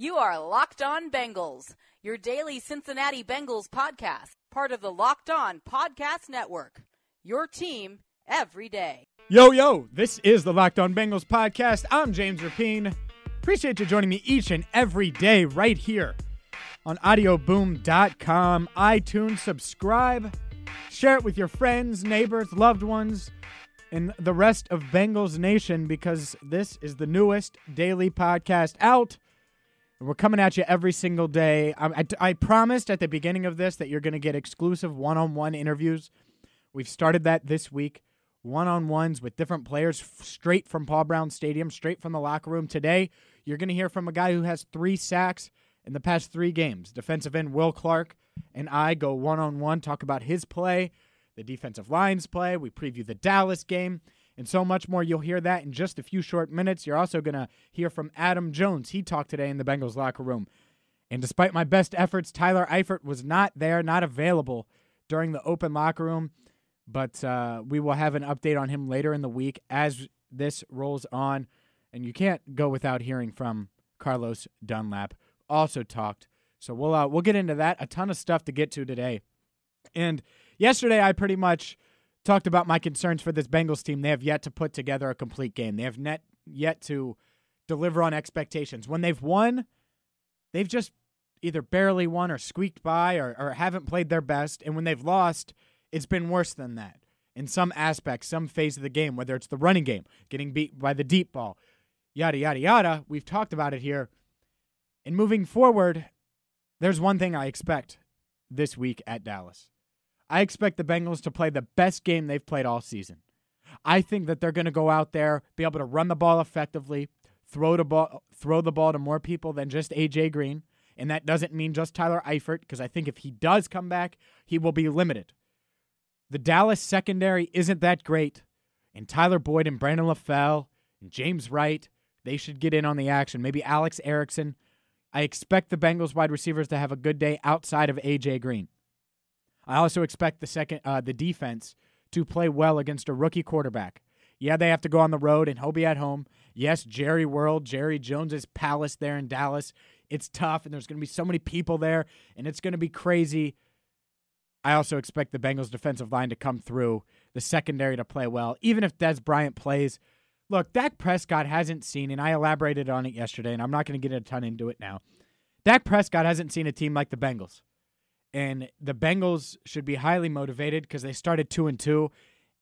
You are Locked On Bengals, your daily Cincinnati Bengals podcast, part of the Locked On Podcast Network. Your team every day. Yo, yo, this is the Locked On Bengals podcast. I'm James Rapien. Appreciate you joining me each and every day right here on audioboom.com, iTunes. Subscribe, share it with your friends, neighbors, loved ones, and the rest of Bengals Nation because this is the newest daily podcast out. We're coming at you every single day. I, I, I promised at the beginning of this that you're going to get exclusive one on one interviews. We've started that this week. One on ones with different players f- straight from Paul Brown Stadium, straight from the locker room. Today, you're going to hear from a guy who has three sacks in the past three games. Defensive end Will Clarke and I go one on one, talk about his play, the defensive line's play. We preview the Dallas game and so much more. You'll hear that in just a few short minutes. You're also going to hear from Adam Jones. He talked today in the Bengals locker room. And despite my best efforts, Tyler Eifert was not there, not available during the open locker room. But uh, we will have an update on him later in the week as this rolls on. And you can't go without hearing from Carlos Dunlap. Also talked. So we'll uh, we'll get into that. A ton of stuff to get to today. And yesterday, I pretty much talked about my concerns for this Bengals team. They have yet to put together a complete game. They have net yet to deliver on expectations. When they've won, they've just either barely won or squeaked by or, or haven't played their best. And when they've lost, it's been worse than that in some aspect, some phase of the game, whether it's the running game, getting beat by the deep ball, yada, yada, yada. We've talked about it here. And moving forward, there's one thing I expect this week at Dallas. I expect the Bengals to play the best game they've played all season. I think that they're going to go out there, be able to run the ball effectively, throw the ball, throw the ball to more people than just AJ Green, and that doesn't mean just Tyler Eifert because I think if he does come back, he will be limited. The Dallas secondary isn't that great, and Tyler Boyd and Brandon LaFell and James Wright, they should get in on the action. Maybe Alex Erickson. I expect the Bengals wide receivers to have a good day outside of AJ Green. I also expect the second uh, the defense to play well against a rookie quarterback. Yeah, they have to go on the road and he'll be at home. Yes, Jerry World, Jerry Jones's palace there in Dallas. It's tough and there's going to be so many people there and it's going to be crazy. I also expect the Bengals defensive line to come through, the secondary to play well, even if Dez Bryant plays. Look, Dak Prescott hasn't seen, and I elaborated on it yesterday, and I'm not going to get a ton into it now. Dak Prescott hasn't seen a team like the Bengals. And the Bengals should be highly motivated because they started two and two.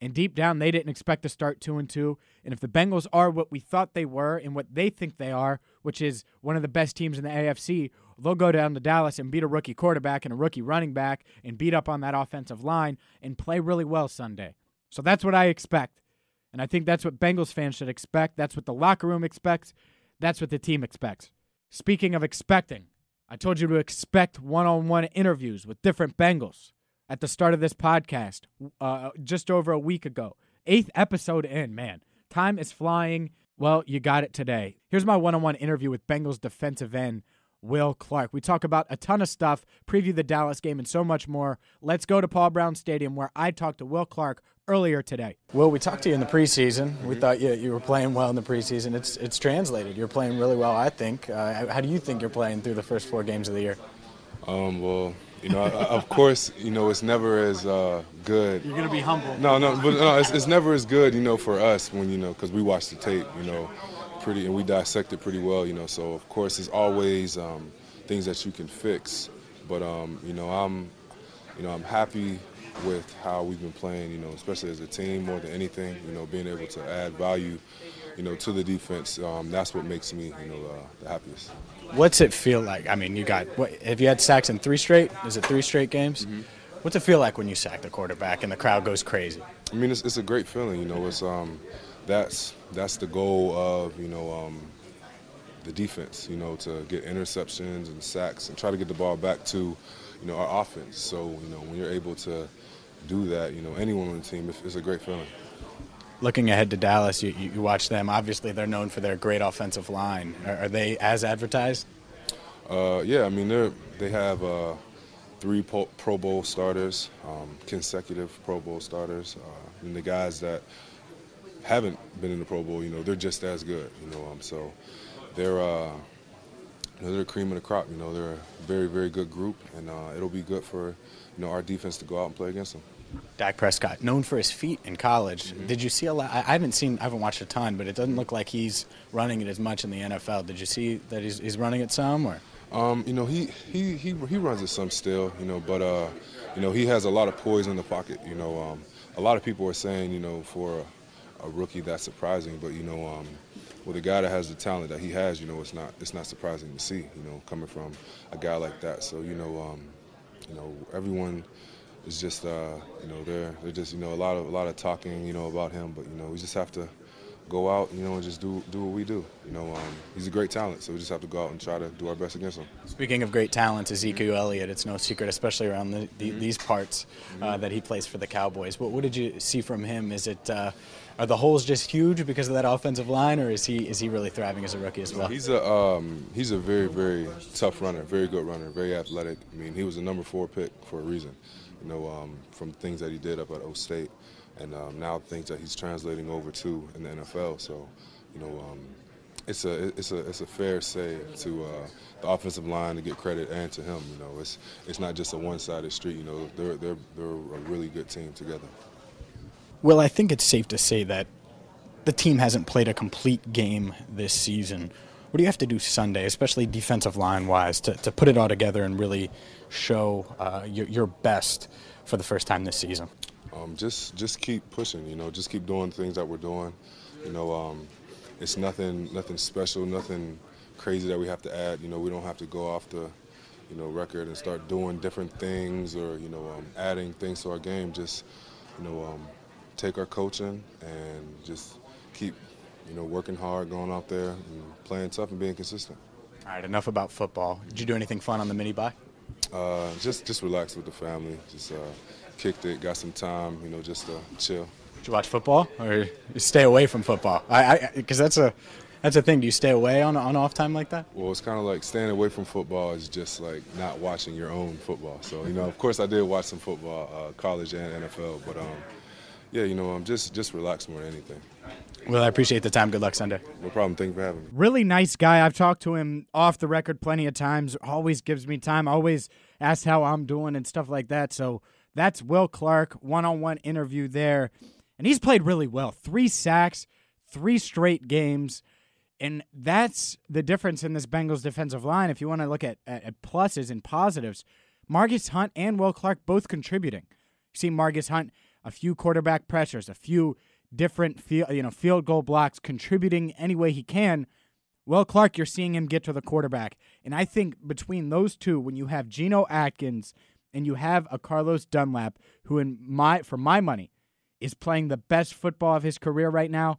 And deep down, they didn't expect to start two and two. And if the Bengals are what we thought they were and what they think they are, which is one of the best teams in the AFC, they'll go down to Dallas and beat a rookie quarterback and a rookie running back and beat up on that offensive line and play really well Sunday. So that's what I expect. And I think that's what Bengals fans should expect. That's what the locker room expects. That's what the team expects. Speaking of expecting, I told you to expect one on one interviews with different Bengals at the start of this podcast uh, just over a week ago. Eighth episode in, man. Time is flying. Well, you got it today. Here's my one on one interview with Bengals defensive end Will Clarke. We talk about a ton of stuff, preview the Dallas game, and so much more. Let's go to Paul Brown Stadium where I talked to Will Clarke earlier today. Will, we talked to you in the preseason. We thought you, you were playing well in the preseason. It's it's translated. You're playing really well, I think. Uh, how do you think you're playing through the first four games of the year? Um, well, you know, I- of course, you know, it's never as uh, good. You're gonna be humble. No, no, but no, it's, it's never as good, you know, for us when you know, because we watch the tape, you know, pretty, and we dissect it pretty well, you know. So of course, it's always um, things that you can fix. But um, you know, I'm, you know, I'm happy with how we've been playing, you know, especially as a team more than anything. You know, being able to add value, you know, to the defense. Um, that's what makes me, you know, uh, the happiest. What's it feel like? I mean, you got what? Have you had sacks in three straight? Is it three straight games? What's it feel like when you sack the quarterback and the crowd goes crazy? I mean, it's, it's a great feeling. You know, it's um, that's that's the goal of you know um, the defense, you know, to get interceptions and sacks and try to get the ball back to, you know, our offense. So, you know, when you're able to do that, you know, anyone on the team, it's, it's a great feeling. Looking ahead to Dallas, you, you watch them. Obviously, they're known for their great offensive line. Are, are they as advertised? Uh, yeah, I mean, they're, they have uh, three Pro Bowl starters, um, consecutive Pro Bowl starters. Uh, and the guys that haven't been in the Pro Bowl, you know, they're just as good, you know. Um, so they're, uh, you know, they're cream of the crop. You know, they're a very, very good group, and uh, it'll be good for, you know, our defense to go out and play against them. Dak Prescott, known for his feet in college. Mm-hmm. Did you see a lot? I haven't seen, I haven't watched a ton, but it doesn't look like he's running it as much in the NFL. Did you see that he's, he's running it some, or? Um, you know, he, he, he, he runs it some still, you know, but, uh, you know, he has a lot of poise in the pocket. You know, um, a lot of people are saying, you know, for a rookie that's surprising, but, you know, um, with a guy that has the talent that he has, you know, it's not it's not surprising to see, you know, coming from a guy like that. So, you know, um, you know, everyone is just, uh, you know, they're they're just, you know, a lot of a lot of talking, you know, about him, but you know, we just have to go out, you know, and just do do what we do. You know, um, he's a great talent, so we just have to go out and try to do our best against him. Speaking of great talent, Ezekiel Elliott, it's no secret, especially around the, the, mm-hmm. these parts, uh, mm-hmm. that he plays for the Cowboys. What, what did you see from him? Is it uh, are the holes just huge because of that offensive line, or is he is he really thriving as a rookie as well? He's a um, he's a very very tough runner, very good runner, very athletic. I mean, he was a number four pick for a reason. You know, um, from things that he did up at O State and um, now things that he's translating over to in the NFL. So, you know, um, it's a it's a it's a fair say to uh, the offensive line to get credit and to him. You know, it's it's not just a one-sided street. You know, they're they're they're a really good team together. Well, I think it's safe to say that the team hasn't played a complete game this season. What do you have to do Sunday, especially defensive line wise, to, to put it all together and really show uh, your, your best for the first time this season? Um, just just keep pushing. You know, just keep doing things that we're doing. You know, um, it's nothing nothing special, nothing crazy that we have to add. You know, we don't have to go off the you know record and start doing different things or you know um, adding things to our game. Just you know um, take our coaching and just keep you know working hard, going out there and playing tough and being consistent. All right, enough about football. Did you do anything fun on the mini bye? Uh, just just relax with the family. Just uh, kicked it, got some time, you know, just to chill. Did you watch football or you stay away from football? I because that's a that's a thing. Do you stay away on on off time like that? Well, it's kind of like staying away from football is just like not watching your own football. So you know, of course, I did watch some football, uh, college and NFL, but um, yeah, you know, I'm just just relax more than anything. Well, I appreciate the time. Good luck Sunday. No problem. Thank you for having me. Really nice guy. I've talked to him off the record plenty of times. Always gives me time. Always asks how I'm doing and stuff like that. So that's Will Clarke, one on one interview there. And he's played really well. Three sacks, three straight games. And that's the difference in this Bengals defensive line. If you want to look at, at, pluses and positives, Margus Hunt and Will Clarke both contributing. You see Margus Hunt, a few quarterback pressures, a few different field, you know, field goal blocks, contributing any way he can. Will Clarke, you're seeing him get to the quarterback. And I think between those two, when you have Geno Atkins and you have a Carlos Dunlap, who in my for my money is playing the best football of his career right now,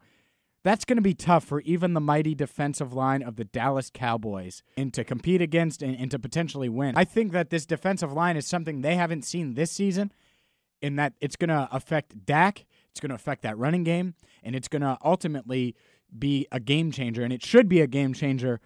that's going to be tough for even the mighty defensive line of the Dallas Cowboys and to compete against and, and to potentially win. I think that this defensive line is something they haven't seen this season, in that it's going to affect Dak, it's going to affect that running game, and it's going to ultimately be a game changer, and it should be a game changer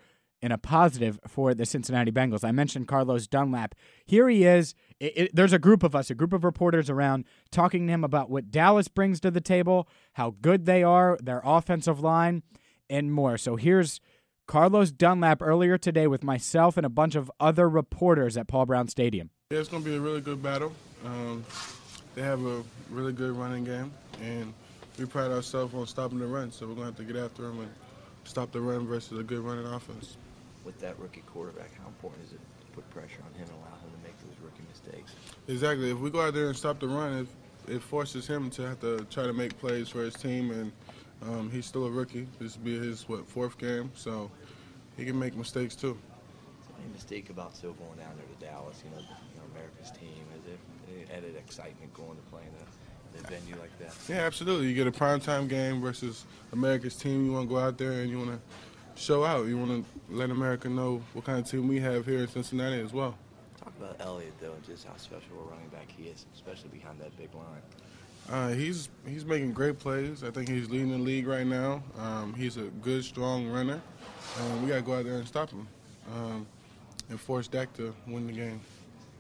in a positive for the Cincinnati Bengals. I mentioned Carlos Dunlap. Here he is. It, it, there's a group of us, a group of reporters around, talking to him about what Dallas brings to the table, how good they are, their offensive line, and more. So here's Carlos Dunlap earlier today with myself and a bunch of other reporters at Paul Brown Stadium. Yeah, it's going to be a really good battle. Um, they have a really good running game, and we pride ourselves on stopping the run, so we're going to have to get after them and stop the run versus a good running offense with that rookie quarterback, how important is it to put pressure on him and allow him to make those rookie mistakes? Exactly. If we go out there and stop the run, it, it forces him to have to try to make plays for his team, and um, he's still a rookie. This will be his what fourth game, so he can make mistakes too. Any mistake about still going down there to Dallas? You know, you know America's team. Is it any added excitement going to play in a, a venue like that? Yeah, absolutely. You get a primetime game versus America's team. You want to go out there and you want to show out. You want to let America know what kind of team we have here in Cincinnati as well. Talk about Elliott though, and just how special a running back he is, especially behind that big line. Uh, he's he's making great plays. I think he's leading the league right now. Um, he's a good, strong runner. Um, we got to go out there and stop him um, and force Dak to win the game.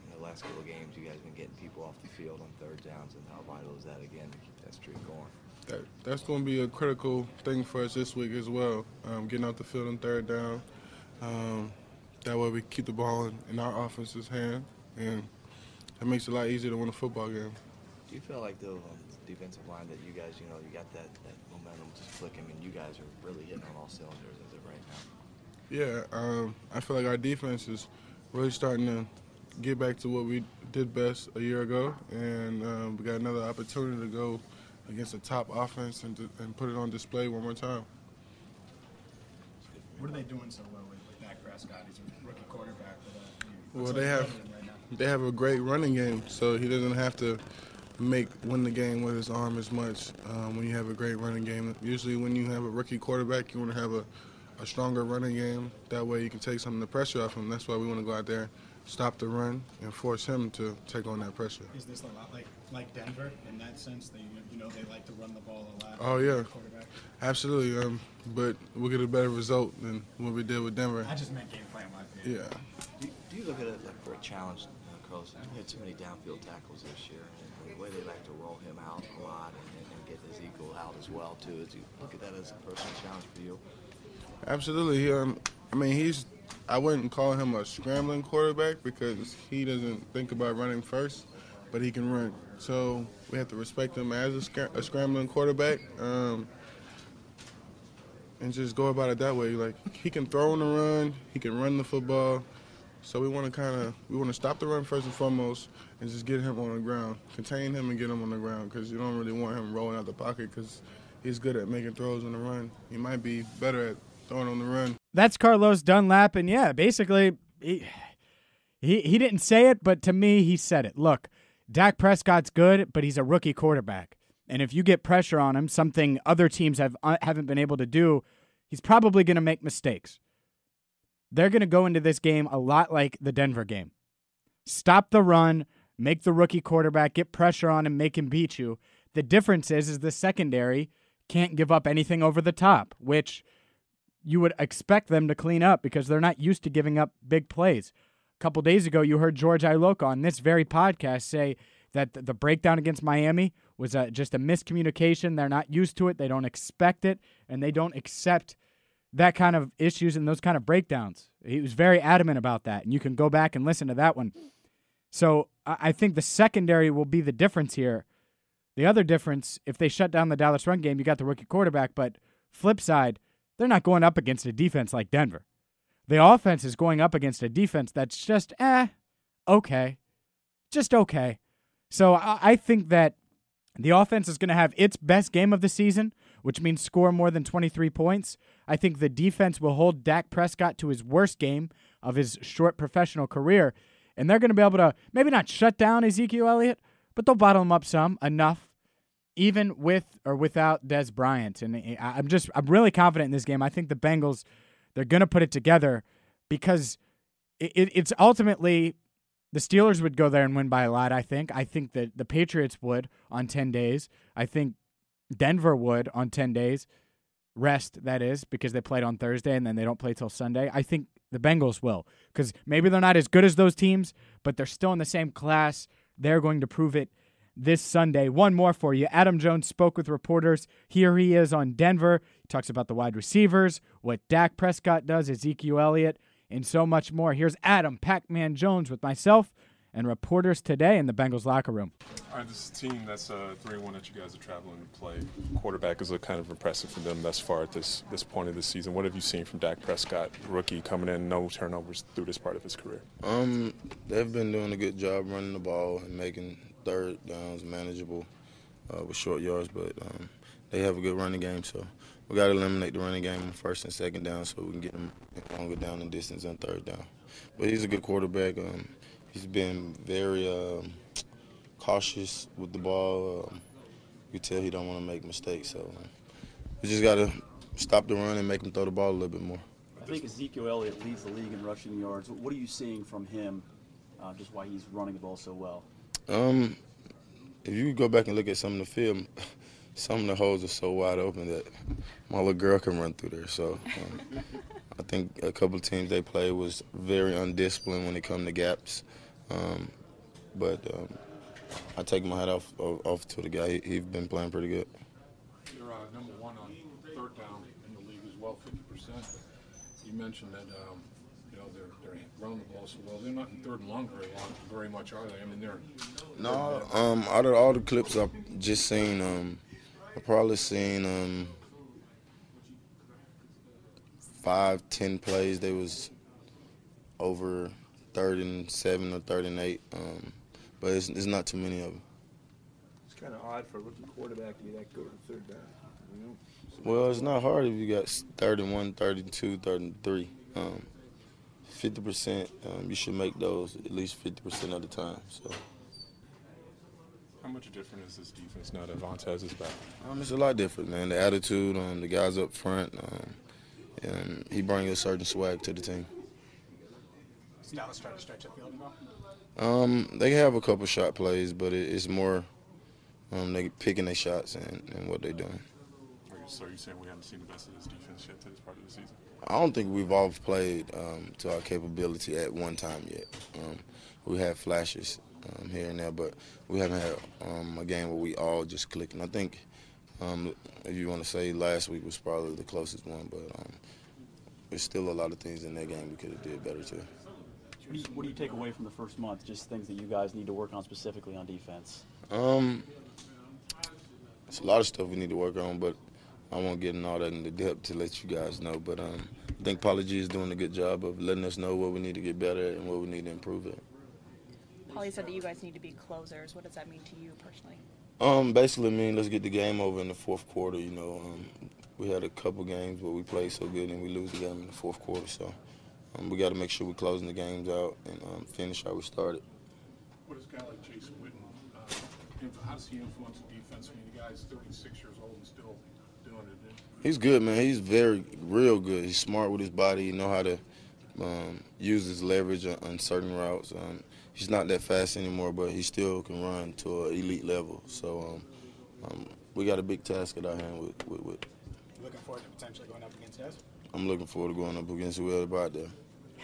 In the last couple of games, you guys have been getting people off the field on third downs, and how vital is that again to keep that streak going? That, that's going to be a critical thing for us this week as well. Um, getting out the field on third down. Um, that way we keep the ball in, in our offense's hand, and it makes it a lot easier to win a football game. Do you feel like the defensive line that you guys, you know, you got that, that momentum just clicking, and you guys are really hitting on all cylinders as of right now? Yeah, um, I feel like our defense is really starting to get back to what we did best a year ago, and um, we got another opportunity to go against a top offense and, and put it on display one more time. What are they doing so well with, with Dak Prescott? He's a rookie quarterback. But, uh, well, they have right they have a great running game, so he doesn't have to make win the game with his arm as much um, when you have a great running game. Usually, when you have a rookie quarterback, you want to have a, a stronger running game. That way, you can take some of the pressure off him. That's why we want to go out there, stop the run, and force him to take on that pressure. Is this a lot like like Denver in that sense? They you know they like to run the ball a lot. Oh yeah, absolutely. Um, but we'll get a better result than what we did with Denver. I just meant game plan wise. Yeah. Do, do you look at it like for a challenge, uh, Carlos? You had too many downfield tackles this year, and the way they like to roll him out a lot and, and get Ezekiel out as well too. Do you look at that as a personal challenge for you? Absolutely. Um, I mean, he's. I wouldn't call him a scrambling quarterback because he doesn't think about running first, but he can run. So we have to respect him as a, sc- a scrambling quarterback, um, and just go about it that way. Like he can throw on the run, he can run the football. So we want to kind of we want to stop the run first and foremost, and just get him on the ground, contain him and get him on the ground because you don't really want him rolling out the pocket because he's good at making throws on the run. He might be better at throwing on the run. That's Carlos Dunlap, and yeah, basically he he he didn't say it, but to me he said it. Look, Dak Prescott's good, but he's a rookie quarterback, and if you get pressure on him, something other teams have uh, haven't been able to do, he's probably going to make mistakes. They're going to go into this game a lot like the Denver game. Stop the run, make the rookie quarterback get pressure on him, make him beat you. The difference is is the secondary can't give up anything over the top, which you would expect them to clean up because they're not used to giving up big plays. A couple days ago, you heard George Iloka on this very podcast say that the breakdown against Miami was a, just a miscommunication. They're not used to it, they don't expect it, and they don't accept that kind of issues and those kind of breakdowns. He was very adamant about that, and you can go back and listen to that one. So I think the secondary will be the difference here. The other difference, if they shut down the Dallas run game, you got the rookie quarterback, but flip side, they're not going up against a defense like Denver. The offense is going up against a defense that's just, eh, okay. Just okay. So I, I think that the offense is going to have its best game of the season, which means score more than 23 points. I think the defense will hold Dak Prescott to his worst game of his short professional career. And they're going to be able to maybe not shut down Ezekiel Elliott, but they'll bottle him up some, enough, even with or without Dez Bryant. And I'm just, I'm really confident in this game. I think the Bengals, they're going to put it together because it, it, it's ultimately the Steelers would go there and win by a lot, I think. I think that the Patriots would on 10 days. I think Denver would on 10 days. Rest, that is, because they played on Thursday and then they don't play till Sunday. I think the Bengals will because maybe they're not as good as those teams, but they're still in the same class. They're going to prove it this Sunday. One more for you. Adam Jones spoke with reporters. Here he is on Denver. He talks about the wide receivers, what Dak Prescott does, Ezekiel Elliott, and so much more. Here's Adam Pac Man Jones with myself and reporters today in the Bengals locker room. All right, this team that's uh, 3 1 that you guys are traveling to play. Quarterback is a kind of impressive for them thus far at this, this point of the season. What have you seen from Dak Prescott, rookie coming in, no turnovers through this part of his career? Um, they've been doing a good job running the ball and making third downs manageable uh, with short yards, but um, they have a good running game, so we got to eliminate the running game on first and second down so we can get them longer down in distance on third down. But he's a good quarterback. Um, he's been very um, cautious with the ball. Um, you tell he don't want to make mistakes, so um, we just got to stop the run and make him throw the ball a little bit more. I think Ezekiel Elliott leads the league in rushing yards. What are you seeing from him? Uh, just why he's running the ball so well. Um, if you go back and look at some of the film, some of the holes are so wide open that my little girl can run through there. So um, I think a couple of teams they played was very undisciplined when it come to gaps. Um, but um, I take my hat off off to the guy. He, he's been playing pretty good. You're uh, number one on third down in the league as well, 50%. You mentioned that um, you know they're they're running the ball so well. They're not in third and long very long, very much, are they? I mean, they're no. Um, out of all the clips I've just seen, um, I've probably seen um, five, ten plays. They was over third and seven or third and eight. Um, but it's, it's not too many of them. It's kind of odd for a rookie quarterback to be that good at third down. You know? Well, it's not hard if you got third and one, third and two, third and three. Um, 50%, um, you should make those at least 50% of the time. So. How much different is this defense now that Vontaze is back? Um, it's a lot different, man. The attitude, um, the guys up front, um, and he brings a certain swag to the team. Is Dallas trying to stretch the field at all? Um, they have a couple shot plays, but it, it's more um, they picking their shots and, and what they're doing. So are you saying we haven't seen the best of this defense yet to this part of the season? I don't think we've all played um, to our capability at one time yet. Um, we have flashes um, here and there, but we haven't had um, a game where we all just click. And I think, um, if you want to say, last week was probably the closest one, but um, there's still a lot of things in that game we could have did better too. What do, you, what do you take away from the first month? Just things that you guys need to work on specifically on defense. Um, it's a lot of stuff we need to work on, but I won't get in all that into depth to let you guys know. But um, I think Paulie G is doing a good job of letting us know what we need to get better at and what we need to improve at. Paulie said that you guys need to be closers. What does that mean to you personally? Um, basically, mean let's get the game over in the fourth quarter. You know, um, we had a couple games where we played so good and we lose the game in the fourth quarter. So um, we got to make sure we're closing the games out and um, finish how we started. What does a guy like Jason Witten, uh, how does he influence the defense? I mean, the guy's 36 years old and still doing it. He's good, man. He's very, real good. He's smart with his body. He know how to um, use his leverage on, on certain routes. Um, he's not that fast anymore, but he still can run to an elite level. So um, um, we got a big task at our hand with, with, with. Looking forward to potentially going up against us? I'm looking forward to going up against whoever out there.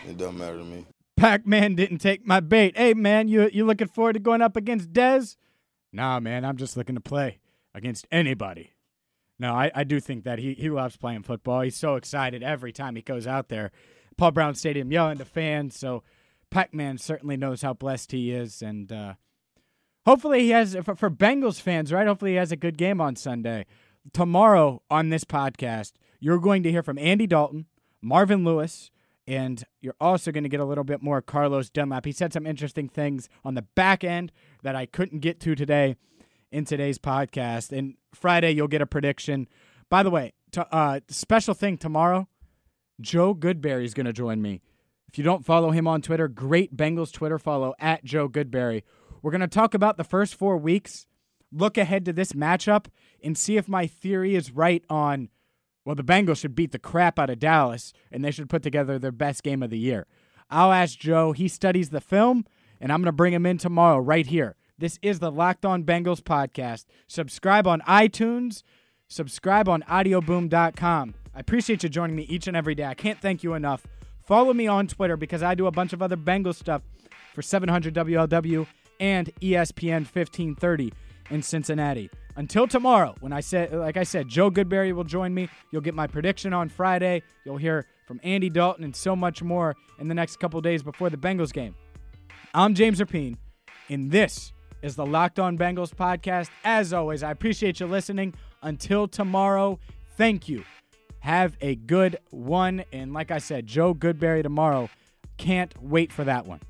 It doesn't matter to me. Pac Man didn't take my bait. Hey man, you you looking forward to going up against Dez? Nah, man, I'm just looking to play against anybody. No, I, I do think that he, he loves playing football. He's so excited every time he goes out there. Paul Brown Stadium yelling to fans. So Pac Man certainly knows how blessed he is. And uh, hopefully he has, for, for Bengals fans, right? Hopefully he has a good game on Sunday. Tomorrow on this podcast, you're going to hear from Andy Dalton, Marvin Lewis, and you're also going to get a little bit more Carlos Dunlap. He said some interesting things on the back end that I couldn't get to today in today's podcast. And Friday, you'll get a prediction. By the way, to, uh, special thing tomorrow, Joe Goodberry is going to join me. If you don't follow him on Twitter, great Bengals Twitter follow at Joe Goodberry. We're going to talk about the first four weeks, look ahead to this matchup, and see if my theory is right on well, the Bengals should beat the crap out of Dallas, and they should put together their best game of the year. I'll ask Joe. He studies the film, and I'm going to bring him in tomorrow right here. This is the Locked On Bengals podcast. Subscribe on iTunes. Subscribe on audioboom.com. I appreciate you joining me each and every day. I can't thank you enough. Follow me on Twitter because I do a bunch of other Bengals stuff for 700 WLW and ESPN 1530 in Cincinnati. Until tomorrow, when I said, like I said, Joe Goodberry will join me. You'll get my prediction on Friday. You'll hear from Andy Dalton and so much more in the next couple days before the Bengals game. I'm James Rapien, and this is the Locked On Bengals podcast. As always, I appreciate you listening. Until tomorrow, thank you. Have a good one. And like I said, Joe Goodberry tomorrow. Can't wait for that one.